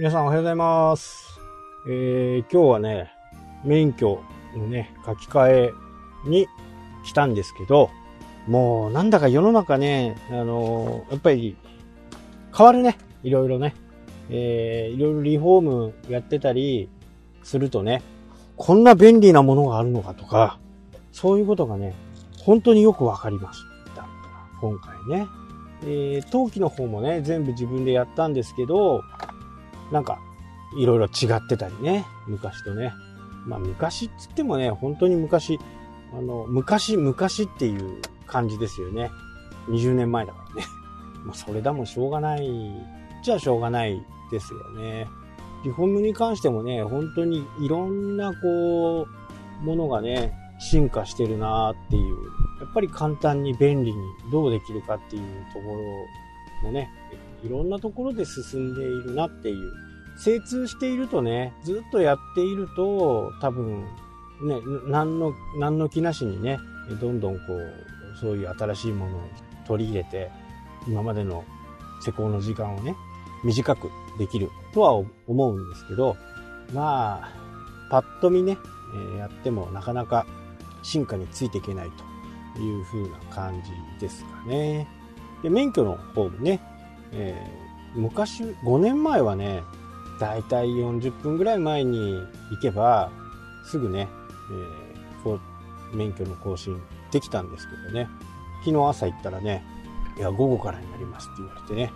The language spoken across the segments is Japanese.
皆さんおはようございます。えー、今日はね、免許のね、書き換えに来たんですけど、もうなんだか世の中ね、あのーやっぱり変わるね。いろいろね。えー、いろいろリフォームやってたりするとね、こんな便利なものがあるのかとか、そういうことがね、本当によくわかりました。今回ね。えー、陶器の方もね、全部自分でやったんですけど、なんか、いろいろ違ってたりね、昔とね。まあ、昔っつってもね、本当に昔、あの、昔、昔っていう感じですよね。20年前だからね。まあ、それだもんしょうがない、じゃあしょうがないですよね。リフォームに関してもね、本当にいろんなこう、ものがね、進化してるなーっていう。やっぱり簡単に便利にどうできるかっていうところもね、いろんなところで進んでいるなっていう。精通しているとね、ずっとやっていると、多分、ね、何の、何の気なしにね、どんどんこう、そういう新しいものを取り入れて、今までの施工の時間をね、短くできるとは思うんですけど、まあ、パッと見ね、えやってもなかなか進化についていけないという風な感じですかね。で、免許の方もね、えー昔、5年前はね、だいたい40分ぐらい前に行けば、すぐね、えー免許の更新できたんですけどね、昨日朝行ったらね、いや、午後からになりますって言われてね、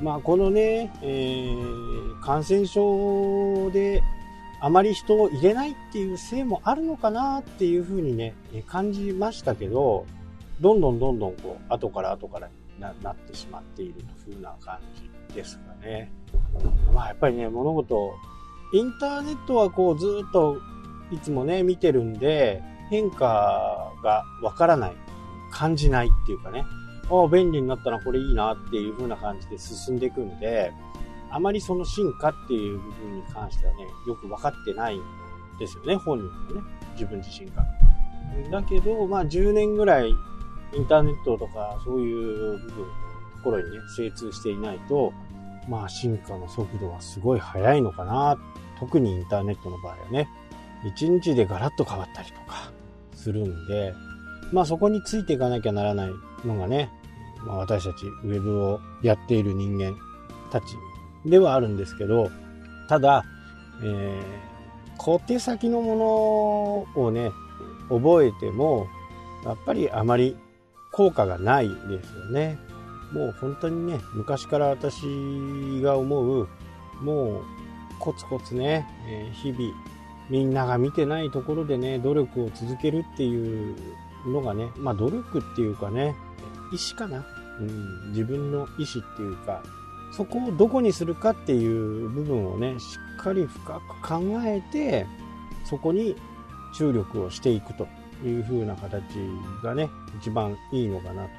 まあ、このね、えー感染症であまり人を入れないっていうせいもあるのかなっていうふうにね、感じましたけど、どんどんどんどんこう、後から後からななってしまっているというな感じですかね。まあ、やっぱりね、物事、インターネットはこう、ずっといつもね、見てるんで、変化がわからない、感じないっていうかね、ああ、便利になったな、これいいなっていう風な感じで進んでいくんで、あまりその進化っていう部分に関してはね、よく分かってないんですよね、本人もね、自分自身が。だけど、まあ10年ぐらいインターネットとかそういう部分の、ところにね、精通していないと、まあ進化の速度はすごい速いのかな。特にインターネットの場合はね、1日でガラッと変わったりとかするんで、まあそこについていかなきゃならないのがね、まあ、私たちウェブをやっている人間たちではあるんですけど、ただ、えー小手先のものをね、覚えても、やっぱりあまり効果がないですよね。もう本当にね、昔から私が思う、もうコツコツね、え日々、みんなが見てないところでね、努力を続けるっていうのがね、まあ努力っていうかね、意志かな、うん、自分の意志っていうか、そこをどこにするかっていう部分をね、しっかり深く考えて、そこに注力をしていくという風な形がね、一番いいのかなと。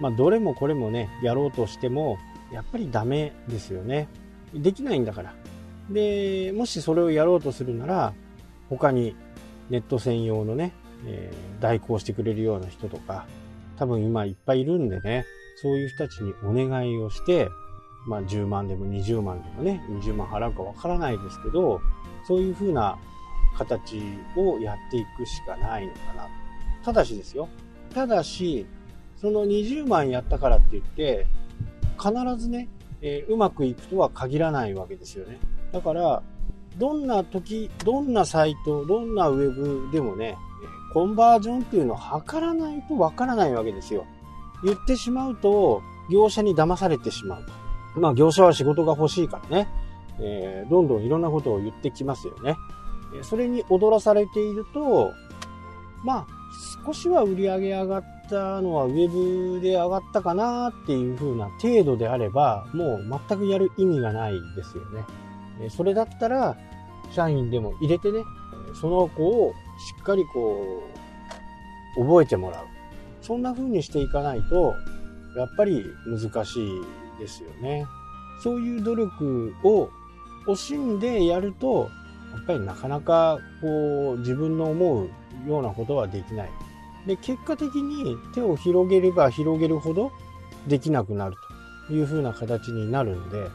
まあ、どれもこれもね、やろうとしても、やっぱりダメですよね。できないんだから。で、もしそれをやろうとするなら、他にネット専用のね、えー代行してくれるような人とか、多分今いっぱいいるんでね、そういう人たちにお願いをして、まあ10万でも20万でもね、20万払うかわからないですけど、そういう風な形をやっていくしかないのかな。ただしですよ。ただし、その20万やったからって言って、必ずね、えーうまくいくとは限らないわけですよね。だから、どんな時、どんなサイト、どんなウェブでもね、コンバージョンっていうのを測らないとわからないわけですよ。言ってしまうと、業者に騙されてしまう。まあ、業者は仕事が欲しいからね、えーどんどんいろんなことを言ってきますよね。それに踊らされていると、まあ、少しは売り上げ上がったのはウェブで上がったかなっていう風な程度であれば、もう全くやる意味がないですよね。それだったら、社員でも入れてね、その子をしっかりこう、覚えてもらう。そんな風にしていかないと、やっぱり難しいですよね。そういう努力を惜しんでやると、やっぱりなかなかこう自分の思うようなことはできない。で、結果的に手を広げれば広げるほどできなくなるという風な形になるんで、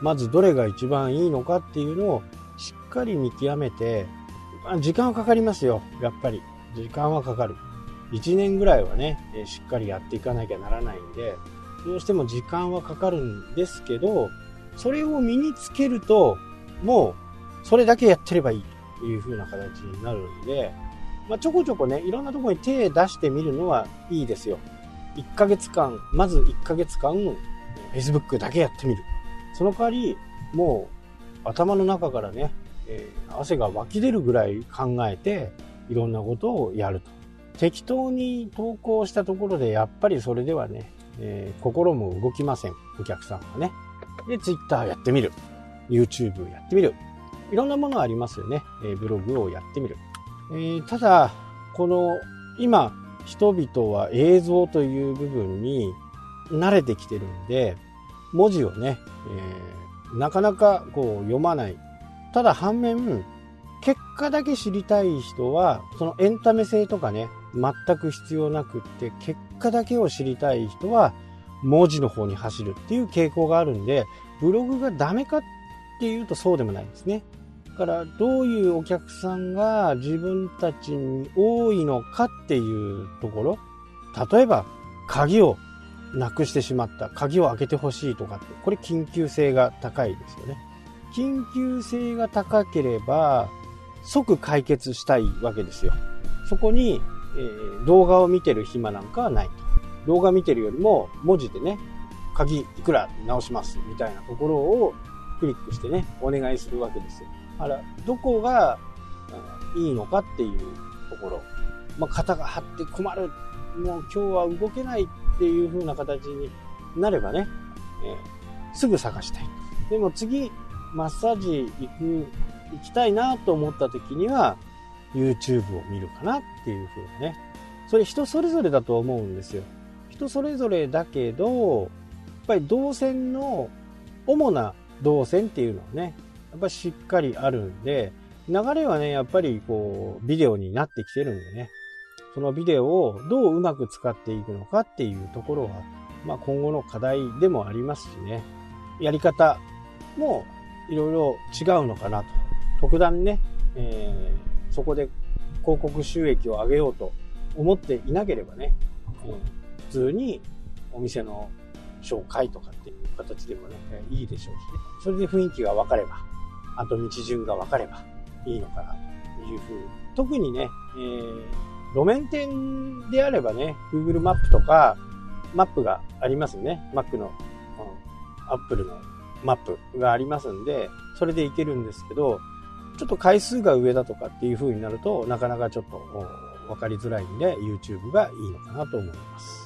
まずどれが一番いいのかっていうのをしっかり見極めて、時間はかかりますよ、やっぱり。時間はかかる。1年ぐらいはね、しっかりやっていかなきゃならないんで、どうしても時間はかかるんですけど、それを身につけると、もう、それだけやってればいいという風な形になるんで、まあ、ちょこちょこね、いろんなところに手出してみるのはいいですよ。1ヶ月間、まず1ヶ月間、Facebook だけやってみる。その代わり、もう頭の中からね、えー、汗が湧き出るぐらい考えて、いろんなことをやると。適当に投稿したところで、やっぱりそれではね、えー、心も動きません。お客さんはね。で、Twitter やってみる。YouTube やってみる。いろんなものありますよね。えー、ブログをやってみる。えー、ただ、この、今、人々は映像という部分に慣れてきてるんで、文字をね、えー、なかなかこう読まない。ただ反面、結果だけ知りたい人は、そのエンタメ性とかね、全く必要なくって、結果だけを知りたい人は、文字の方に走るっていう傾向があるんで、ブログがダメかってていうとそうでもないんですね。だから、どういうお客さんが自分たちに多いのかっていうところ、例えば、鍵をなくしてしまった、鍵を開けてほしいとかって、これ緊急性が高いですよね。緊急性が高ければ、即解決したいわけですよ。そこに、えー、動画を見てる暇なんかはないと。動画見てるよりも文字でね、鍵いくら直しますみたいなところをクリックしてね、お願いするわけですよ。あら、どこがいいのかっていうところ。まあ、肩が張って困る。もう今日は動けないっていう風な形になればね、えー、すぐ探したい。でも次、マッサージ行く、行きたいなと思った時には、YouTube を見るかなっていう風なね。それ人それぞれだと思うんですよ。人それぞれだけど、やっぱり動線の、主な動線っていうのはね、やっぱりしっかりあるんで、流れはね、やっぱりこう、ビデオになってきてるんでね、そのビデオをどううまく使っていくのかっていうところは、まあ今後の課題でもありますしね、やり方もいろいろ違うのかなと。特段ね、えー、そこで広告収益を上げようと思っていなければね、うん、普通にお店の紹介とかっていう形でもね、いいでしょうしね。それで雰囲気が分かれば、あと道順が分かればいいのかなというふうに。特にね、えー、路面店であればね、Google マップとか、マップがありますね。Mac の、うん、Apple のマップがありますんで、それでいけるんですけど、ちょっと回数が上だとかっていう風になると、なかなかちょっと分かりづらいんで、YouTube がいいのかなと思います。